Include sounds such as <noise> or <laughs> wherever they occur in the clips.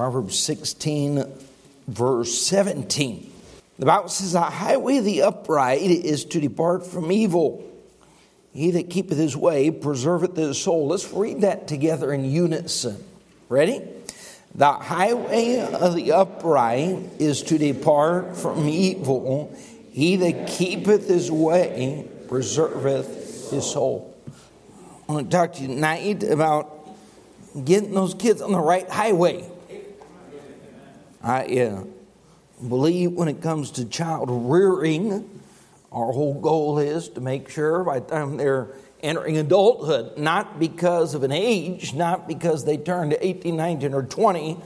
Proverbs 16, verse 17. The Bible says, The highway of the upright is to depart from evil. He that keepeth his way preserveth his soul. Let's read that together in unison. Ready? The highway of the upright is to depart from evil. He that keepeth his way preserveth his soul. I want to talk to you tonight about getting those kids on the right highway. I uh, believe when it comes to child rearing, our whole goal is to make sure by the time they're entering adulthood, not because of an age, not because they turn to 18, 19, or 20,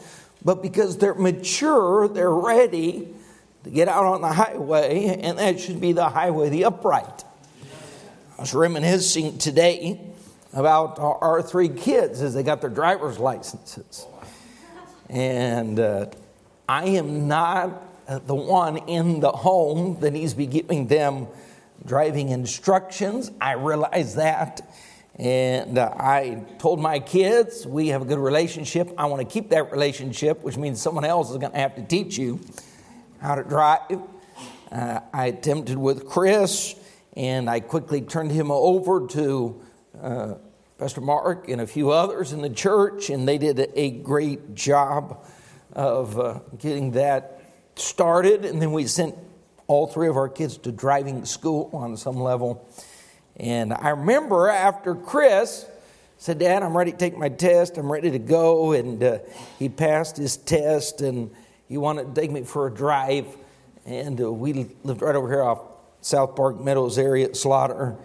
but because they're mature, they're ready to get out on the highway, and that should be the highway, the upright. I was reminiscing today about our three kids as they got their driver's licenses. And uh, I am not the one in the home that needs to be giving them driving instructions. I realize that. And uh, I told my kids, we have a good relationship. I want to keep that relationship, which means someone else is going to have to teach you how to drive. Uh, I attempted with Chris, and I quickly turned him over to uh, Pastor Mark and a few others in the church, and they did a great job of uh, getting that started. And then we sent all three of our kids to driving school on some level. And I remember after Chris said, Dad, I'm ready to take my test, I'm ready to go. And uh, he passed his test and he wanted to take me for a drive. And uh, we lived right over here off Southpark Meadows area at Slaughter.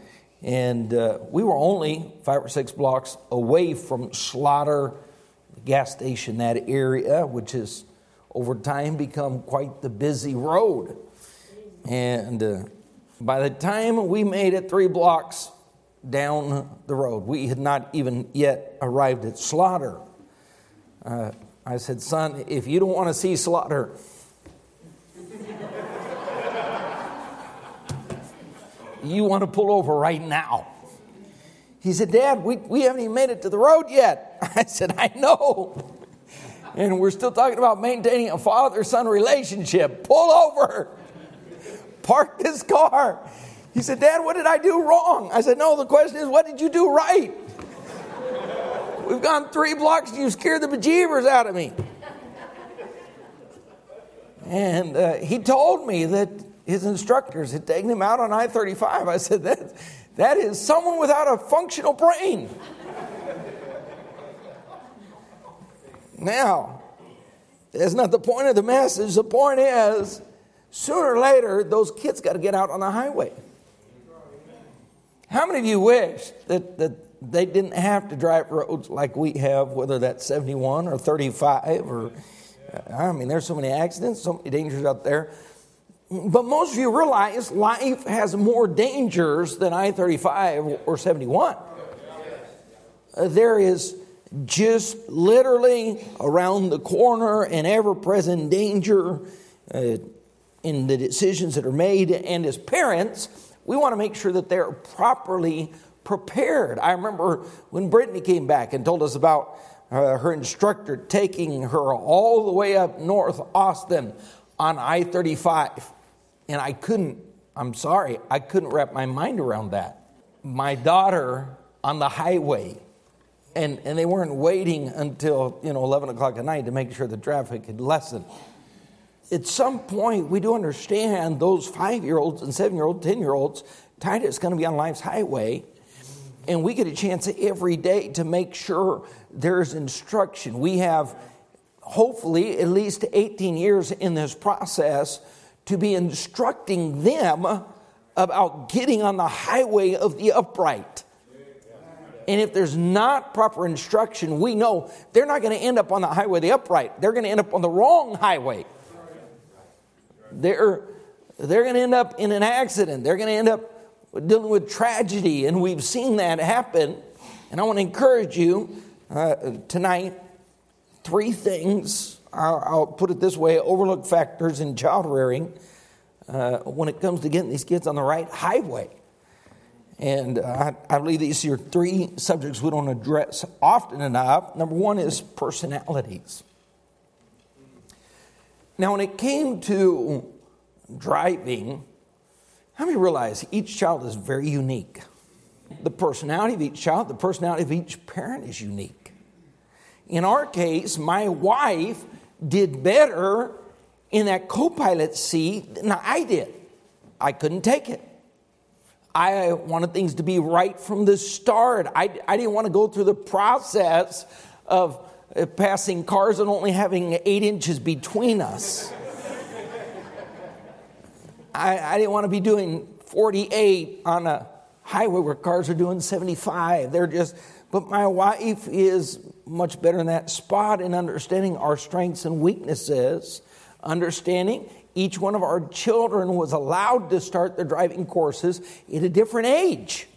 And uh, we were only five or six blocks away from Slaughter, gas station, that area, which has over time become quite the busy road. And uh, by the time we made it three blocks down the road, we had not even yet arrived at Slaughter. Uh, I said, Son, if you don't want to see Slaughter, <laughs> you want to pull over right now. He said, Dad, we, we haven't even made it to the road yet. <laughs> I said, I know. And we're still talking about maintaining a father son relationship. Pull over <laughs> park this car. He said, Dad, what did I do wrong? I said, No, the question is, what did you do right? <laughs> We've gone three blocks and you scared the bejeebers out of me. And uh, he told me that his instructors had taken him out on I 35. I said, that, that is someone without a functional brain. now, that's not the point of the message. The point is, Sooner or later, those kids got to get out on the highway. How many of you wish that, that they didn't have to drive roads like we have, whether that's 71 or 35 or, I mean, there's so many accidents, so many dangers out there. But most of you realize life has more dangers than I 35 or 71. Uh, there is just literally around the corner an ever present danger. Uh, in the decisions that are made. And as parents, we want to make sure that they're properly prepared. I remember when Brittany came back and told us about uh, her instructor taking her all the way up north Austin on I 35. And I couldn't, I'm sorry, I couldn't wrap my mind around that. My daughter on the highway, and, and they weren't waiting until, you know, 11 o'clock at night to make sure the traffic had lessened at some point, we do understand those five year olds and seven year olds, 10 year olds, Titus is going to be on life's highway. And we get a chance every day to make sure there's instruction. We have hopefully at least 18 years in this process to be instructing them about getting on the highway of the upright. And if there's not proper instruction, we know they're not going to end up on the highway of the upright. They're going to end up on the wrong highway they're, they're going to end up in an accident. They're going to end up dealing with tragedy. And we've seen that happen. And I want to encourage you uh, tonight three things. I'll, put it this way overlooked factors in child rearing uh, when it comes to getting these kids on the right highway. And I, I believe these are three subjects we don't address often enough. Number one is personalities. Now, when it came to driving, how many realize each child is very unique? The personality of each child, the personality of each parent is unique. In our case, my wife did better in that co pilot seat than I did. I couldn't take it. I wanted things to be right from the start. I, I didn't want to go through the process of uh, passing cars and only having eight inches between us. <laughs> I, I didn't want to be doing 48 on a highway where cars are doing 75. They're just, but my wife is much better in that spot in understanding our strengths and weaknesses, understanding each one of our children was allowed to start their driving courses at a different age.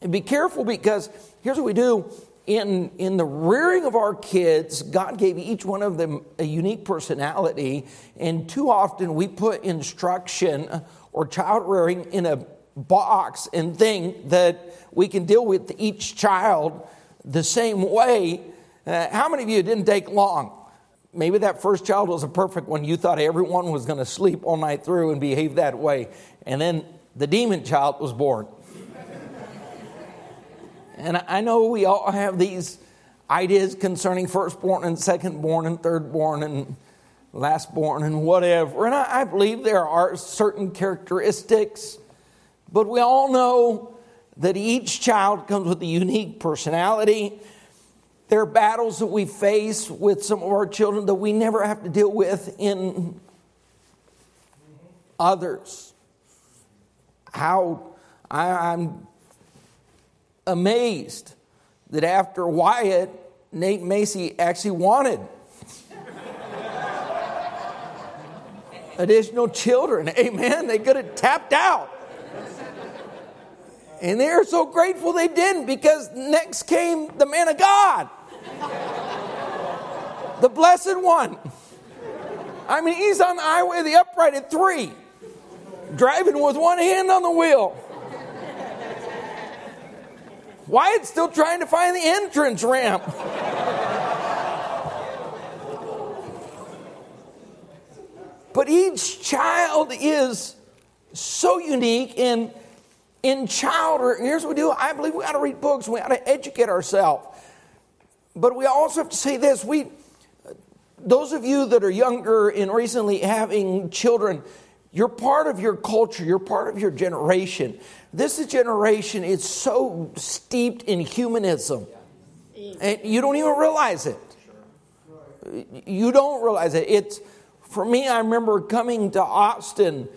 And be careful because here's what we do in, in the rearing of our kids, God gave each one of them a unique personality, and too often we put instruction or child rearing in a box and think that we can deal with each child the same way. Uh, how many of you didn't take long? Maybe that first child was a perfect one. You thought everyone was going to sleep all night through and behave that way. And then the demon child was born. and I know we all have these ideas concerning firstborn and secondborn and thirdborn and lastborn and whatever. And I, I believe there are certain characteristics, but we all know that each child comes with a unique personality there are battles that we face with some of our children that we never have to deal with in others. How I, am amazed that after Wyatt, Nate Macy actually wanted additional children. Amen. They could have tapped out. And they are so grateful they didn't because next came the man of God the blessed one. I mean, he's on the highway of the upright at three, driving with one hand on the wheel. Wyatt's still trying to find the entrance ramp. but each child is so unique and in child here's what we do. I believe we got to read books we got to educate ourselves. But we also have to say this we those of you that are younger and recently having children you're part of your culture you're part of your generation. This generation is so steeped in humanism. And you don't even realize it. You don't realize it. It's for me i remember coming to austin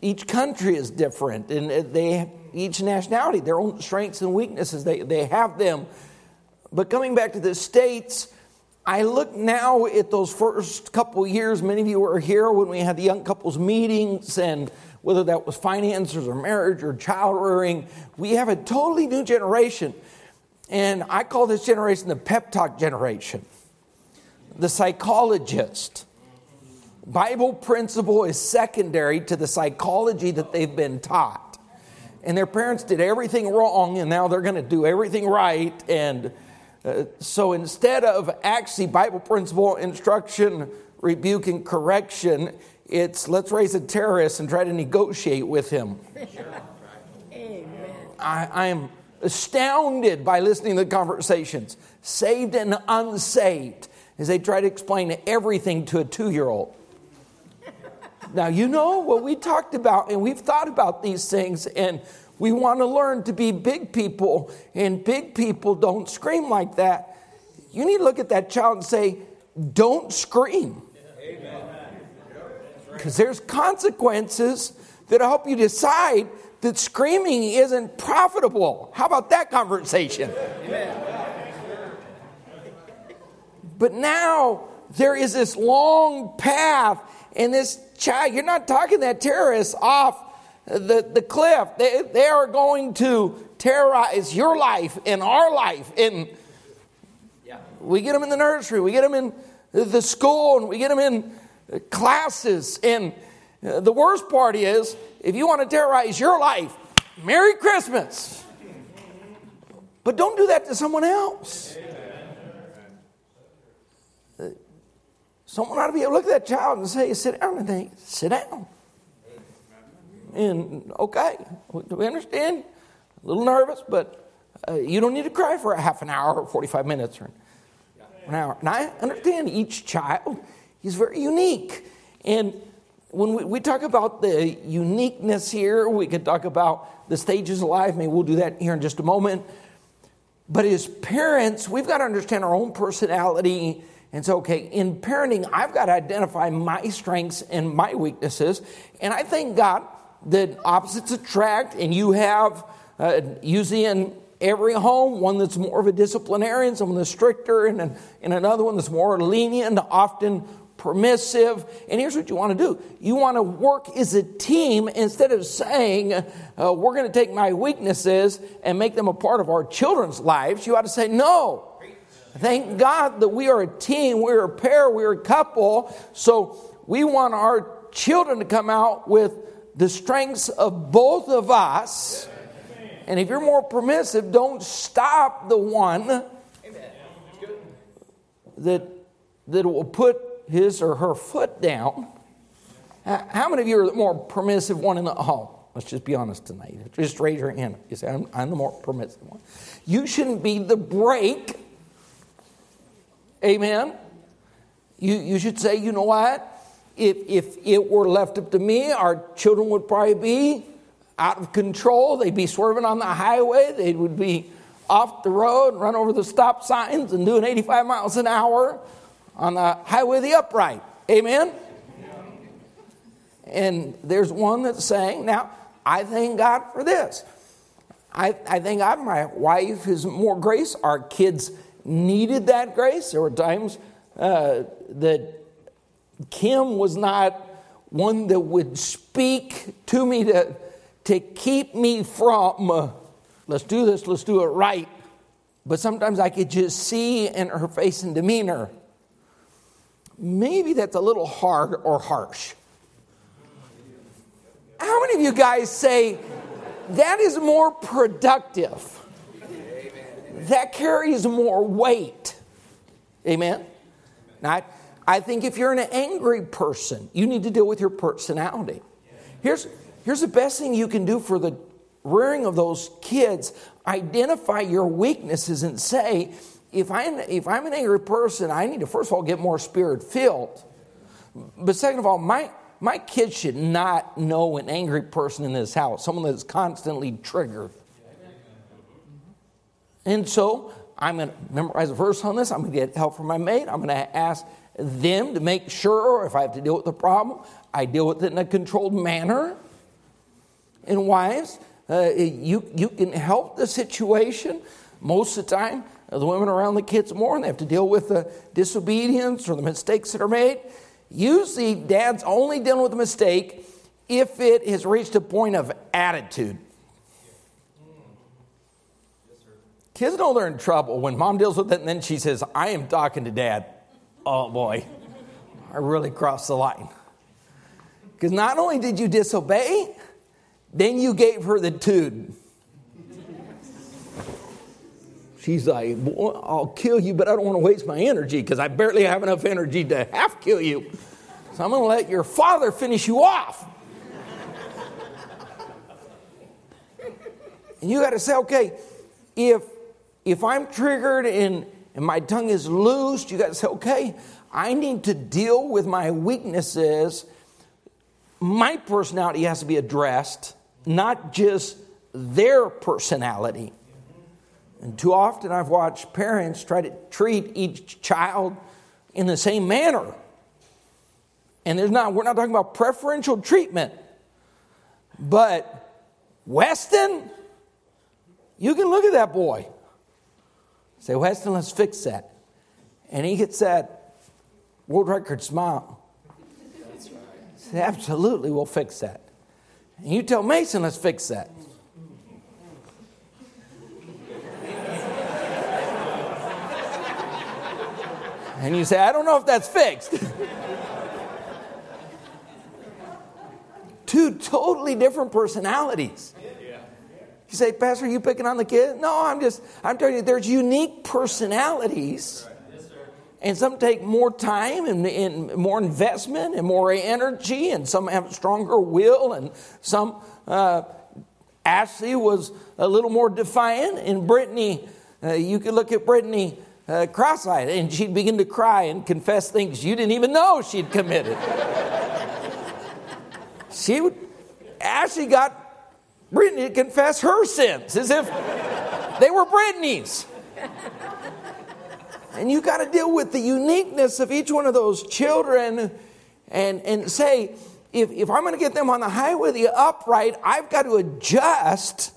each country is different and uh, they each nationality their own strengths and weaknesses they, they have them but coming back to the States, I look now at those first couple years. Many of you were here when we had the young couples meetings, and whether that was finances or marriage or child rearing, we have a totally new generation. And I call this generation the pep talk generation, the psychologist. Bible principle is secondary to the psychology that they've been taught. And their parents did everything wrong, and now they're going to do everything right. And uh, so instead of actually Bible principle, instruction, rebuke, and correction, it's let's raise a terrorist and try to negotiate with him. I, I am astounded by listening to the conversations, saved and unsaved, as they try to explain everything to a two year old. Now, you know what we talked about, and we've thought about these things, and we want to learn to be big people, and big people don't scream like that. You need to look at that child and say, Don't scream. Because there's consequences that help you decide that screaming isn't profitable. How about that conversation? But now there is this long path, and this child, you're not talking that terrorist off the, the cliff. They, they are going to terrorize your life and our life. And we get them in the nursery, we get them in the school, and we get them in classes. And the worst part is, if you want to terrorize your life, Merry Christmas. But don't do that to someone else. Someone ought to be able to look at that child and say, sit down, and they sit down. And okay, do we understand, a little nervous, but uh, you don't need to cry for a half an hour or 45 minutes or an hour. And I understand each child is very unique. And when we, we, talk about the uniqueness here, we could talk about the stages of life. Maybe we'll do that here in just a moment. But as parents, we've got to understand our own personality. And so, okay, in parenting, I've got to identify my strengths and my weaknesses. And I thank God that opposites attract, and you have uh, usually in every home one that's more of a disciplinarian, someone that's stricter, and, and another one that's more lenient, often permissive. And here's what you want to do you want to work as a team instead of saying, uh, we're going to take my weaknesses and make them a part of our children's lives. You ought to say, no. Thank God that we are a team, we're a pair, we're a couple. So we want our children to come out with the strengths of both of us. And if you're more permissive, don't stop the one that, that will put his or her foot down. How many of you are the more permissive one in the home? Let's just be honest tonight. Just raise your hand. You say, I'm, I'm the more permissive one. You shouldn't be the brake. Amen. You, you should say, you know what? If, if it were left up to me, our children would probably be out of control. They'd be swerving on the highway. They would be off the road, run over the stop signs, and doing 85 miles an hour on the highway of the upright. Amen? And there's one that's saying, now, I thank God for this. I, I thank God my wife is more grace. Our kids needed that grace. There were times uh, that Kim was not one that would speak to me to, to keep me from, uh, let's do this, let's do it right. But sometimes I could just see in her face and demeanor maybe that's a little hard or harsh. How many of you guys say that is more productive? That carries more weight. Amen? Now, I think if you're an angry person, you need to deal with your personality. Here's, here's the best thing you can do for the rearing of those kids identify your weaknesses and say, if I'm, if I'm an angry person, I need to first of all get more spirit filled. But second of all, my, my kids should not know an angry person in this house, someone that's constantly triggered. And so I'm going to memorize a verse on this. I'm going to get help from my mate. I'm going to ask them to make sure if I have to deal with the problem, I deal with it in a controlled manner. And wives, uh, you, you can help the situation most of the time the women around the kids more and they have to deal with the disobedience or the mistakes that are made. Usually, dad's only dealing with a mistake if it has reached a point of attitude. Kids know they're in trouble when mom deals with it and then she says, I am talking to dad. Oh boy, I really crossed the line. Because not only did you disobey, then you gave her the tude. She's like, I'll kill you, but I don't want to waste my energy because I barely have enough energy to half kill you. So I'm going to let your father finish you off. and you got to say, okay, if if I'm triggered and, and my tongue is loosed, you got to say, okay, I need to deal with my weaknesses. My personality has to be addressed, not just their personality. And too often I've watched parents try to treat each child in the same manner. And there's not, we're not talking about preferential treatment. But Weston, you can look at that boy. Say, Weston, let's fix that. And he gets that world record smile. Say, absolutely, we'll fix that. And you tell Mason, let's fix that. And you say, I don't know if that's fixed. <laughs> Two totally different personalities. You say, Pastor, are you picking on the kid? No, I'm just, I'm telling you, there's unique personalities and some take more time and, and, more investment and more energy, and some have stronger will, and some. Uh, Ashley was a little more defiant, and Brittany, uh, you could look at Brittany uh, cross eyed, and she'd begin to cry and confess things you didn't even know she'd committed. <laughs> she would, Ashley got Brittany confess her sins as if they were Brittany's. And you got to deal with the uniqueness of each one of those children and, and say, if, if I'm going to get them on the highway the upright, I've got to adjust.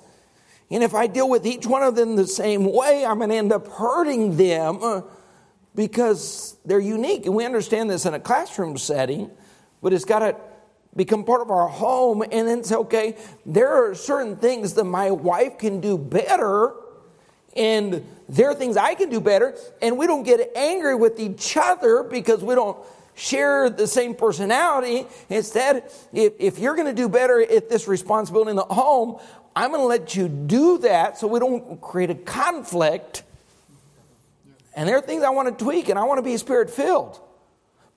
And if I deal with each one of them the same way, I'm going to end up hurting them because they're unique. And we understand this in a classroom setting, but it's got to become part of our home and then say, okay, there are certain things that my wife can do better and there are things I can do better, and we don't get angry with each other because we don't share the same personality. Instead, if, if you're going to do better at this responsibility in the home, I'm going to let you do that so we don't create a conflict. And there are things I want to tweak, and I want to be spirit filled.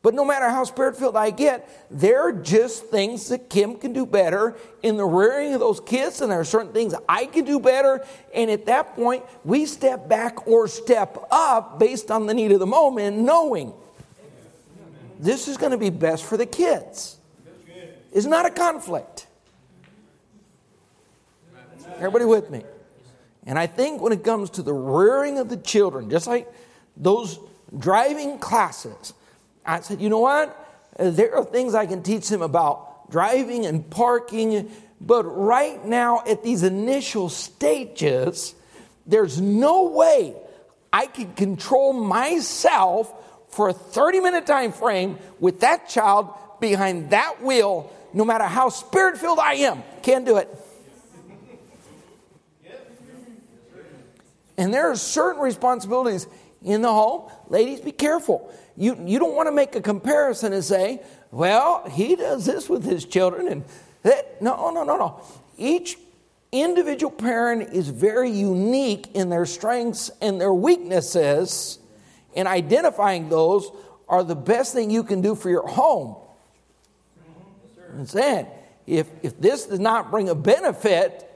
But no matter how spirit filled I get, there are just things that Kim can do better in the rearing of those kids, and there are certain things I can do better. And at that point, we step back or step up based on the need of the moment, knowing this is going to be best for the kids. It's not a conflict. Everybody with me? And I think when it comes to the rearing of the children, just like those driving classes, I said, you know what? Uh, there are things I can teach them about driving and parking, but right now at these initial stages, there's no way I can control myself for a 30 minute time frame with that child behind that wheel, no matter how spirit filled I am. Can't do it. And there are certain responsibilities in the home. Ladies, be careful you, you don't want to make a comparison and say, well, he does this with his children and that. No, oh, no, no, no. Each individual parent is very unique in their strengths and their weaknesses, and identifying those are the best thing you can do for your home. And saying, if, if this does not bring a benefit,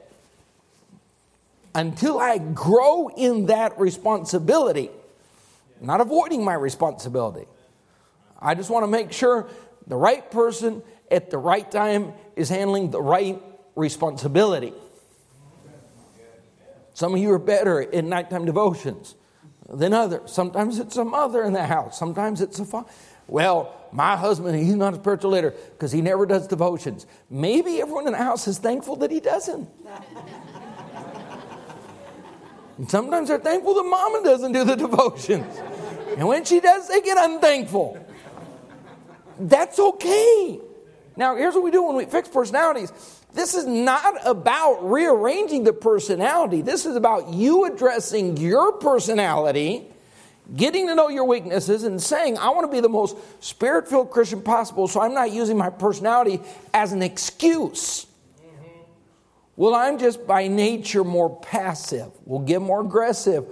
until I grow in that responsibility, not avoiding my responsibility. I just want to make sure the right person at the right time is handling the right responsibility. Some of you are better in nighttime devotions than others. Sometimes it's a mother in the house, sometimes it's a father. Well, my husband, he's not a spiritual leader because he never does devotions. Maybe everyone in the house is thankful that he doesn't. And sometimes they're thankful that mama doesn't do the devotions. And when she does, they get unthankful. That's okay. Now, here's what we do when we fix personalities. This is not about rearranging the personality. This is about you addressing your personality, getting to know your weaknesses, and saying, I want to be the most spirit filled Christian possible, so I'm not using my personality as an excuse. Well, I'm just by nature more passive. We'll get more aggressive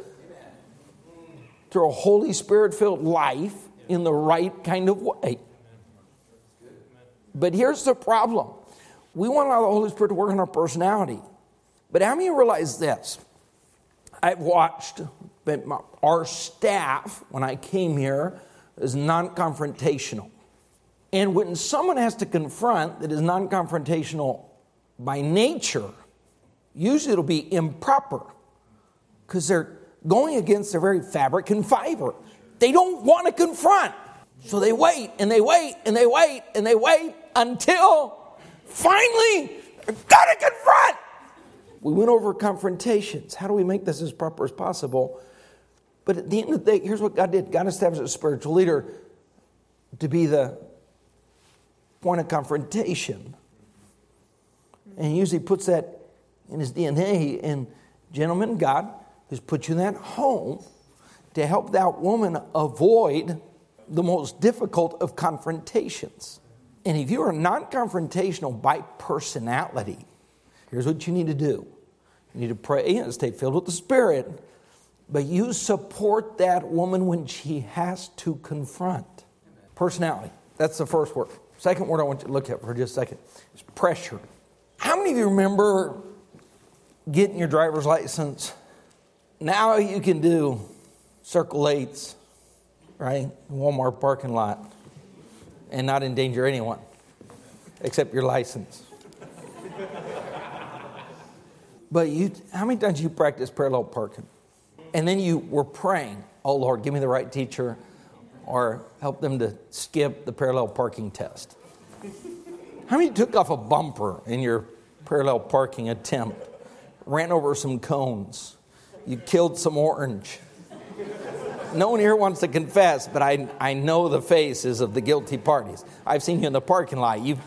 through a Holy Spirit filled life in the right kind of way. But here's the problem we want to allow the Holy Spirit to work on our personality. But how many realize this? I've watched our staff, when I came here, is non confrontational. And when someone has to confront that is non confrontational by nature, usually it'll be improper because they're going against their very fabric and fiber. They don't want to confront. So they wait and they wait and they wait and they wait until finally, they got to confront. We went over confrontations. How do we make this as proper as possible? But at the end of the day, here's what God did God established a spiritual leader to be the point of confrontation. And he usually puts that in his DNA. And, gentlemen, God has put you in that home to help that woman avoid the most difficult of confrontations. And if you are non confrontational by personality, here's what you need to do you need to pray and stay filled with the Spirit but you support that woman when she has to confront. Personality. That's the first word. Second word I want you to look at for just a second is pressure. How many of you remember getting your driver's license? Now you can do circle eights, right? Walmart parking lot and not endanger anyone except your license. but you, how many times you practice parallel parking? And then you were praying, oh Lord, give me the right teacher or help them to skip the parallel parking test. How many took off a bumper in your parallel parking attempt? Ran over some cones? You killed some orange? No one here wants to confess, but I, I know the faces of the guilty parties. I've seen you in the parking lot. You've,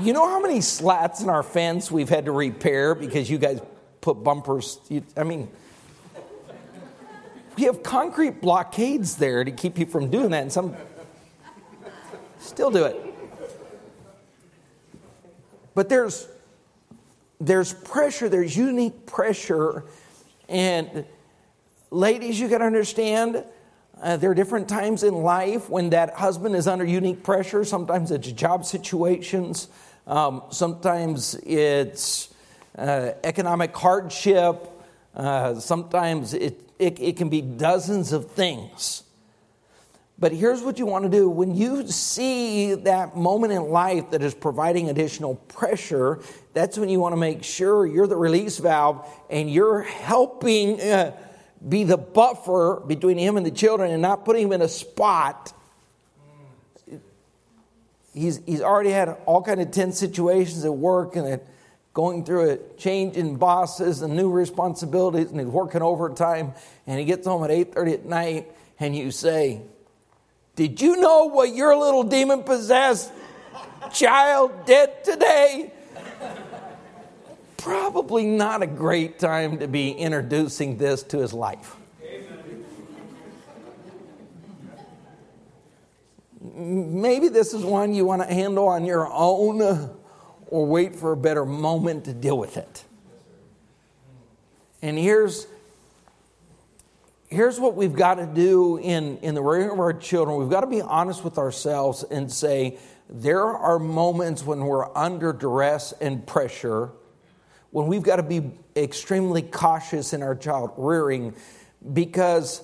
you know how many slats in our fence we've had to repair because you guys put bumpers? You, I mean, we have concrete blockades there to keep you from doing that, and some still do it. But there's there's pressure, there's unique pressure, and ladies, you got to understand. Uh, there are different times in life when that husband is under unique pressure. Sometimes it's job situations. Um, sometimes it's uh, economic hardship. Uh, sometimes it, it, it can be dozens of things. But here's what you want to do. When you see that moment in life that is providing additional pressure, that's when you want to make sure you're the release valve and you're helping uh, be the buffer between him and the children and not putting him in a spot. He's, he's already had all kind of tense situations at work and going through a change in bosses and new responsibilities and he's working overtime and he gets home at 8.30 at night and you say did you know what your little demon possessed child did today probably not a great time to be introducing this to his life maybe this is one you want to handle on your own or wait for a better moment to deal with it. And here's, here's what we've got to do in, in the rearing of our children. We've got to be honest with ourselves and say, there are moments when we're under duress and pressure, when we've got to be extremely cautious in our child rearing because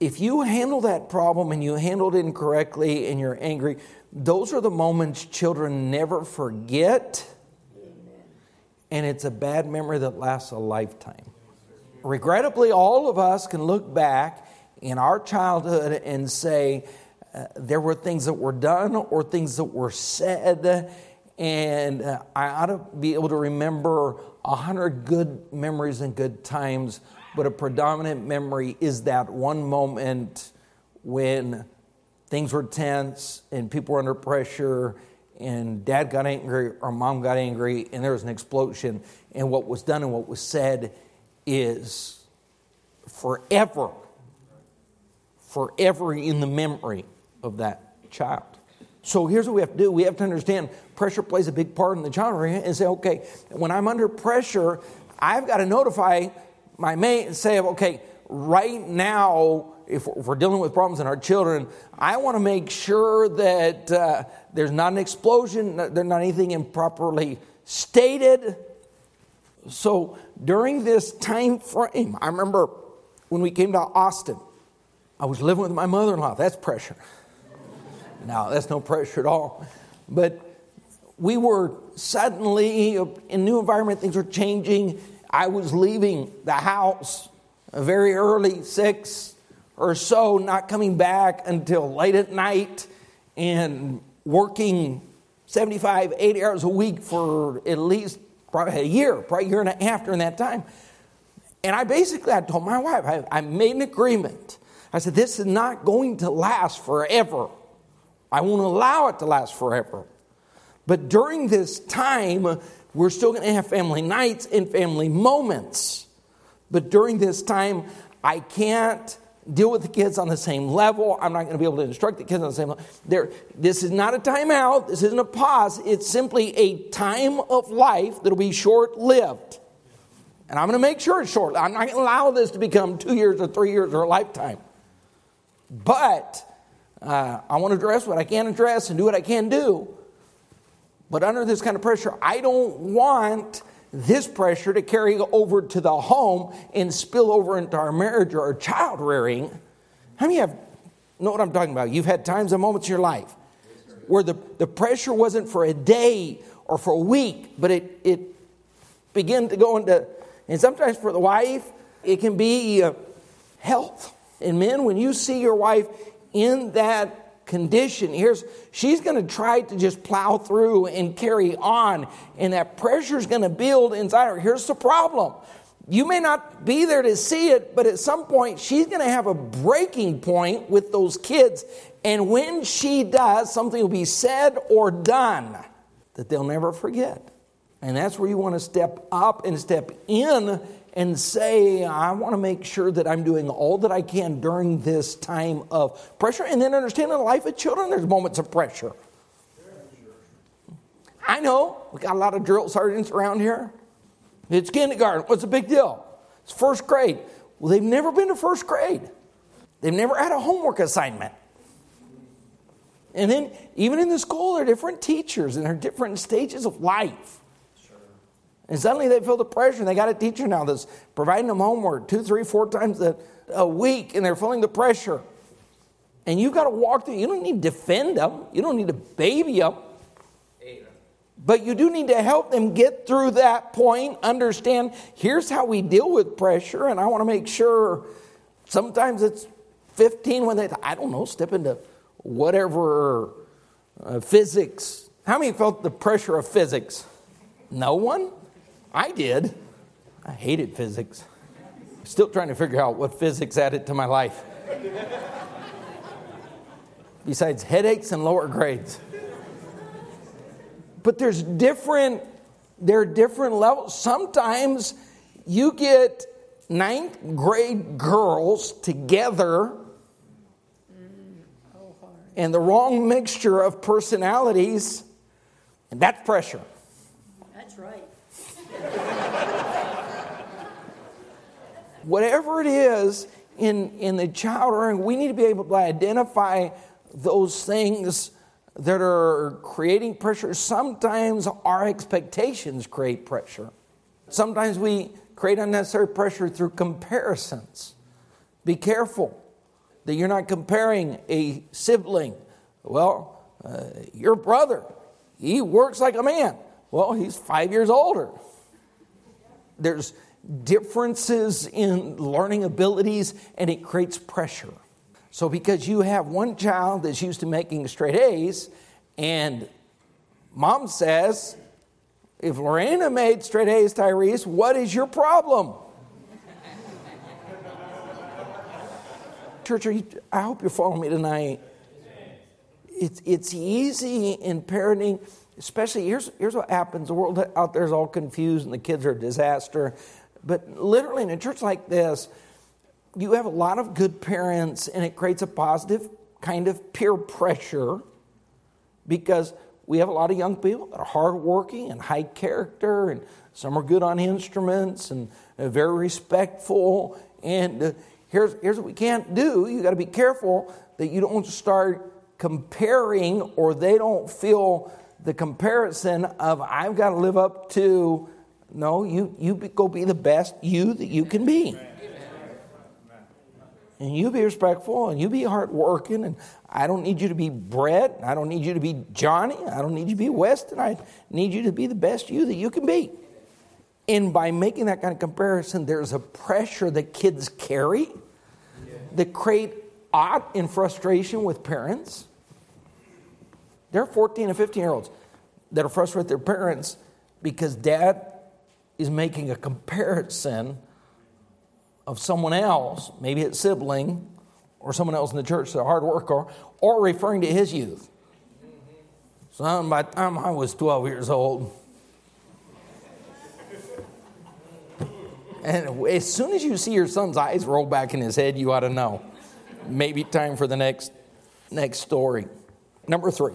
if you handle that problem and you handled it incorrectly and you're angry, those are the moments children never forget. And it's a bad memory that lasts a lifetime. Regrettably, all of us can look back in our childhood and say, uh, there were things that were done or things that were said, and uh, I ought to be able to remember a hundred good memories and good times but a predominant memory is that one moment when things were tense and people were under pressure and dad got angry or mom got angry and there was an explosion and what was done and what was said is forever forever in the memory of that child so here's what we have to do we have to understand pressure plays a big part in the child and say okay when i'm under pressure i've got to notify my mate and say, okay, right now, if we're dealing with problems in our children, I want to make sure that uh, there's not an explosion, there's not anything improperly stated. So during this time frame, I remember when we came to Austin, I was living with my mother in law. That's pressure. now, that's no pressure at all. But we were suddenly in a new environment, things were changing, I was leaving the house very early, six or so, not coming back until late at night, and working 75, 80 hours a week for at least probably a year, probably a year and a half during that time. And I basically, I told my wife, I, I made an agreement. I said, this is not going to last forever. I won't allow it to last forever. But during this time, we're still going to have family nights and family moments. But during this time, I can't deal with the kids on the same level. I'm not going to be able to instruct the kids on the same level. This is not a timeout. This isn't a pause. It's simply a time of life that'll be short lived. And I'm going to make sure it's short. I'm not going to allow this to become two years or three years or a lifetime. But uh, I want to address what I can address and do what I can do. But under this kind of pressure, I don't want this pressure to carry over to the home and spill over into our marriage or our child rearing. How many have know what I'm talking about? You've had times and moments in your life where the, the pressure wasn't for a day or for a week, but it, it began to go into, and sometimes for the wife, it can be uh, health. And men, when you see your wife in that condition, here's she's going to try to just plow through and carry on, and that pressure is going to build inside her. Here's the problem. You may not be there to see it, but at some point she's going to have a breaking point with those kids. And when she does, something will be said or done that they'll never forget. And that's where you want to step up and step in and say, I want to make sure that I'm doing all that I can during this time of pressure. And then understand in the life of children, there's moments of pressure. I know we got a lot of drill sergeants around here. It's kindergarten. What's the big deal? It's first grade. Well, they've never been to first grade, they've never had a homework assignment. And then, even in the school, there are different teachers and there are different stages of life. And suddenly they feel the pressure, and they got a teacher now that's providing them homework two, three, four times a, a week, and they're feeling the pressure. And you've got to walk through. You don't need to defend them, you don't need to baby them. But you do need to help them get through that point, understand here's how we deal with pressure, and I want to make sure sometimes it's 15 when they, I don't know, step into whatever uh, physics. How many felt the pressure of physics? No one? I did. I hated physics. Still trying to figure out what physics added to my life. Besides headaches and lower grades. But there's different, there are different levels. Sometimes you get ninth grade girls together and the wrong mixture of personalities, and that's pressure. That's right. Whatever it is in, in the child rearing, we need to be able to identify those things that are creating pressure. Sometimes our expectations create pressure. Sometimes we create unnecessary pressure through comparisons. Be careful that you're not comparing a sibling. Well, uh, your brother, he works like a man. Well, he's five years older. There's differences in learning abilities, and it creates pressure. So, because you have one child that's used to making straight A's, and mom says, if Lorena made straight A's, Tyrese, what is your problem? Church, you, I hope you're following me tonight. It's, it's easy in parenting, especially here's, here's what happens the world out there is all confused and the kids are a disaster. But literally, in a church like this, you have a lot of good parents, and it creates a positive kind of peer pressure because we have a lot of young people that are hardworking and high character, and some are good on instruments and very respectful. And uh, here's, here's what we can't do you got to be careful that you don't start comparing or they don't feel the comparison of I've got to live up to. No, you, you go be the best you that you can be and you be respectful and you be hardworking and I don't need you to be Brett. I don't need you to be Johnny. I don't need you to be Weston. I need you to be the best you that you can be. And by making that kind of comparison, there's a pressure that kids carry that create odd and frustration with parents. There are 14 and 15 year olds that are frustrated with their parents because dad is making a comparison of someone else, maybe a sibling or someone else in the church, that a hard worker, or referring to his youth. Son, by the time I was 12 years old, and as soon as you see your son's eyes roll back in his head, you ought to know. Maybe time for the next, next story. Number three,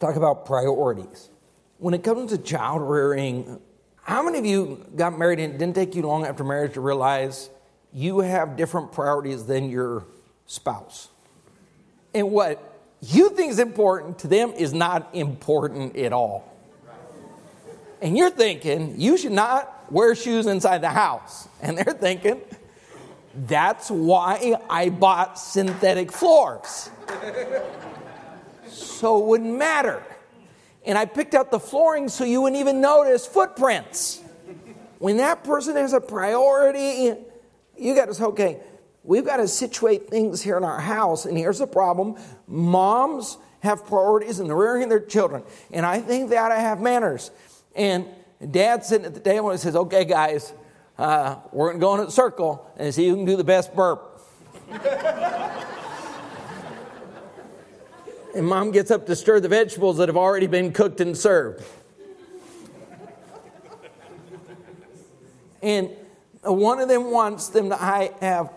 talk about priorities. When it comes to child rearing, How many of you got married and it didn't take you long after marriage to realize you have different priorities than your spouse? And what you think is important to them is not important at all. And you're thinking you should not wear shoes inside the house. And they're thinking, that's why I bought synthetic floors. <laughs> so it wouldn't matter. And I picked out the flooring so you wouldn't even notice footprints. When that person has a priority, you got to say, okay, we've got to situate things here in our house. And here's the problem moms have priorities in the rearing of their children. And I think they ought to have manners. And dad sitting at the table and says, okay, guys, uh, we're going to go in a circle and see who can do the best burp. <laughs> and mom gets up to stir the vegetables that have already been cooked and served. and one of them wants them to have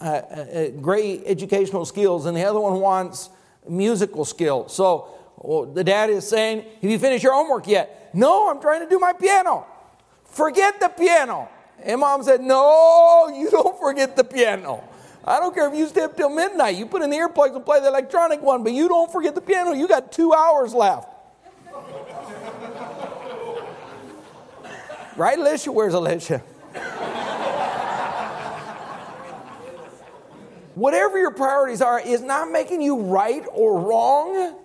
uh, uh, uh, great educational skills, and the other one wants musical skills. So well, the dad is saying, Have you finished your homework yet? No, I'm trying to do my piano. Forget the piano. And mom said, No, you don't forget the piano. I don't care if you stay up till midnight. You put in the earplugs and play the electronic one, but you don't forget the piano. You got two hours left. <laughs> right, Alicia? Where's Alicia? <laughs> Whatever your priorities are is not making you right or wrong,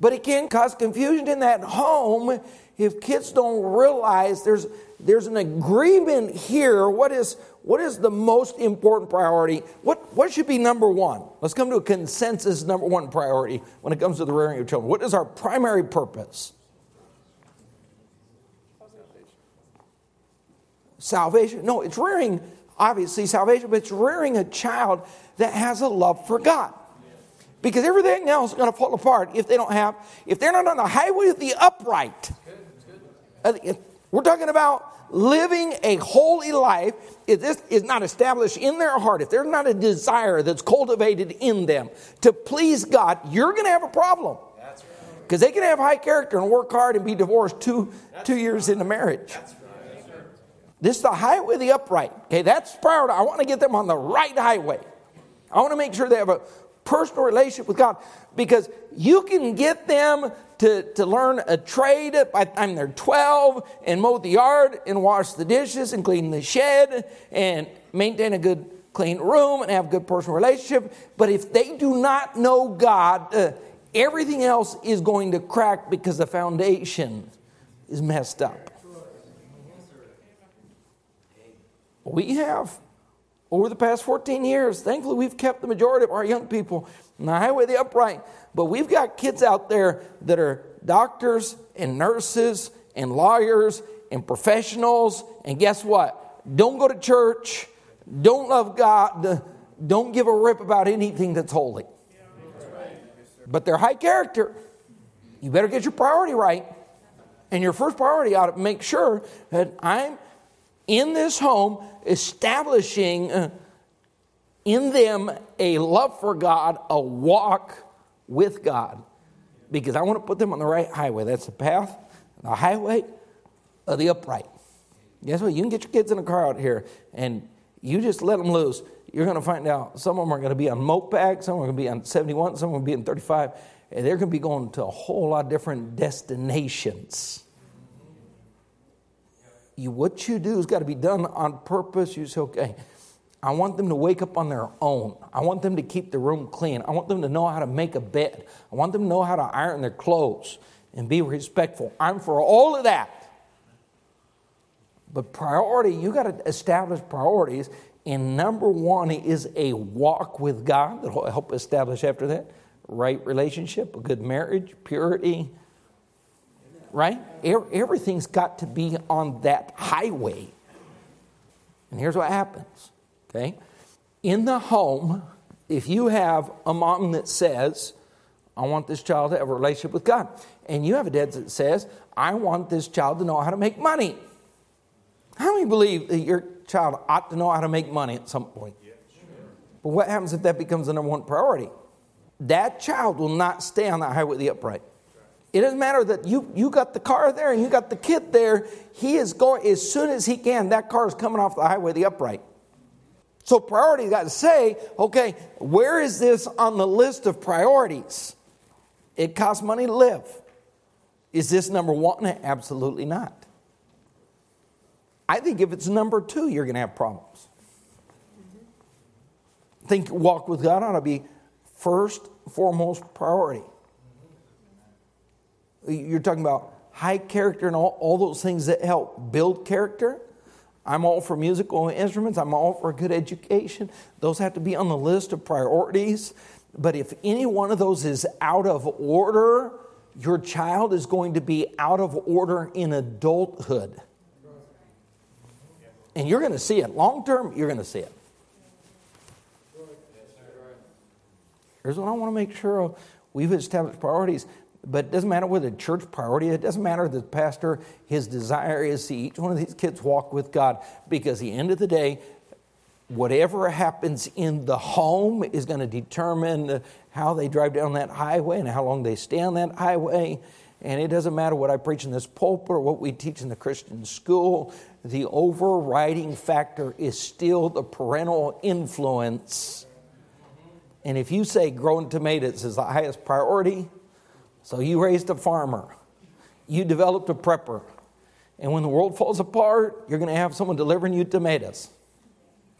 but it can cause confusion in that home if kids don't realize there's there's an agreement here. What is, what is the most important priority? What, what should be number one? Let's come to a consensus number one priority when it comes to the rearing of children. What is our primary purpose? Salvation. No, it's rearing, obviously, salvation, but it's rearing a child that has a love for God. Because everything else is going to fall apart if they don't have, if they're not on the highway of the upright. Uh, we're talking about living a holy life, if this is not established in their heart, if there's not a desire that's cultivated in them to please God, you're going to have a problem. Because they can have high character and work hard and be divorced two, two years into marriage. This is the highway of the upright. Okay, that's priority. I want to get them on the right highway. I want to make sure they have a personal relationship with God because you can get them to, to learn a trade by the time they're 12 and mow the yard and wash the dishes and clean the shed and maintain a good clean room and have a good personal relationship. But if they do not know God, uh, everything else is going to crack because the foundation is messed up. We have, over the past 14 years, thankfully, we've kept the majority of our young people on the highway of the upright. But we've got kids out there that are doctors and nurses and lawyers and professionals. And guess what? Don't go to church. Don't love God. Don't give a rip about anything that's holy. But they're high character. You better get your priority right. And your first priority ought to make sure that I'm in this home establishing uh, in them a love for God, a walk with God because I want to put them on the right highway. That's the path, the highway of the upright. Guess what? You can get your kids in a car out here and you just let them loose. You're going to find out some of them are going to be on Mopac, some are going to be on 71, some are going to be on 35, and they're going to be going to a whole lot of different destinations. You, what you do has got to be done on purpose. You say, okay, I want them to wake up on their own. I want them to keep the room clean. I want them to know how to make a bed. I want them to know how to iron their clothes and be respectful. I'm for all of that. But priority, you got to establish priorities. And number one is a walk with God that'll help establish after that right relationship, a good marriage, purity, right? Everything's got to be on that highway. And here's what happens Okay? In the home, if you have a mom that says, I want this child to have a relationship with God, and you have a dad that says, I want this child to know how to make money. How many believe that your child ought to know how to make money at some point? But what happens if that becomes the number one priority? That child will not stay on the highway of the upright. It doesn't matter that you, you got the car there and you got the kid there. He is going, as soon as he can, that car is coming off the highway, the upright. So priority got to say, okay, where is this on the list of priorities? It costs money to live. Is this number one? Absolutely not. I think if it's number two, you're going to have problems. Think walk with God ought to be first, foremost priority. You're talking about high character and all, all those things that help build character. I'm all for musical instruments. I'm all for a good education. Those have to be on the list of priorities. But if any one of those is out of order, your child is going to be out of order in adulthood. And you're going to see it. Long term, you're going to see it. Here's what I want to make sure of. We've established priorities. But it doesn't matter whether the church priority, it doesn't matter the pastor, his desire is to see each one of these kids walk with God because the end of the day, whatever happens in the home is going to determine how they drive down that highway and how long they stay on that highway. And it doesn't matter what I preach in this pulpit or what we teach in the Christian school, the overriding factor is still the parental influence. And if you say growing tomatoes is the highest priority, so you raised a farmer, you developed a prepper, and when the world falls apart, you're going to have someone delivering you tomatoes.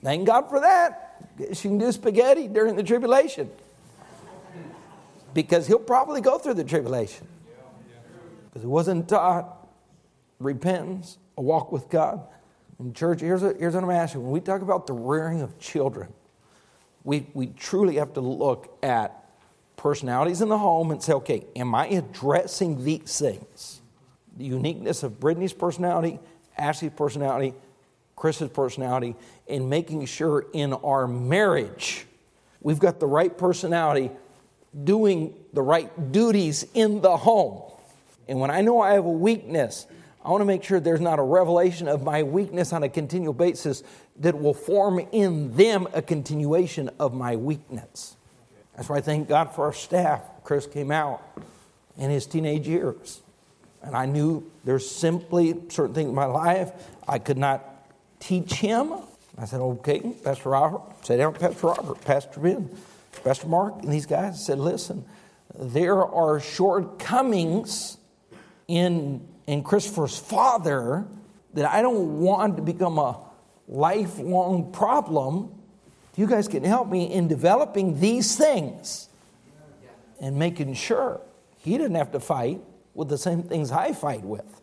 Thank God for that. She can do spaghetti during the tribulation because he'll probably go through the tribulation because he wasn't taught repentance, a walk with God. And church, here's, a, here's what I'm asking. When we talk about the rearing of children, we, we truly have to look at personalities in the home and say, okay, am I addressing these things? The uniqueness of Brittany's personality, Ashley's personality, Chris's personality, and making sure in our marriage we've got the right personality doing the right duties in the home. And when I know I have a weakness, I want to make sure there's not a revelation of my weakness on a continual basis that will form in them a continuation of my weakness. That's why I thank God for our staff. Chris came out in his teenage years. And I knew there's simply certain things in my life I could not teach him. I said, okay, Pastor Robert, say down Pastor Robert, Pastor Ben, Pastor Mark, and these guys said, listen, there are shortcomings in, in Christopher's father that I don't want to become a lifelong problem you guys can help me in developing these things and making sure he didn't have to fight with the same things I fight with.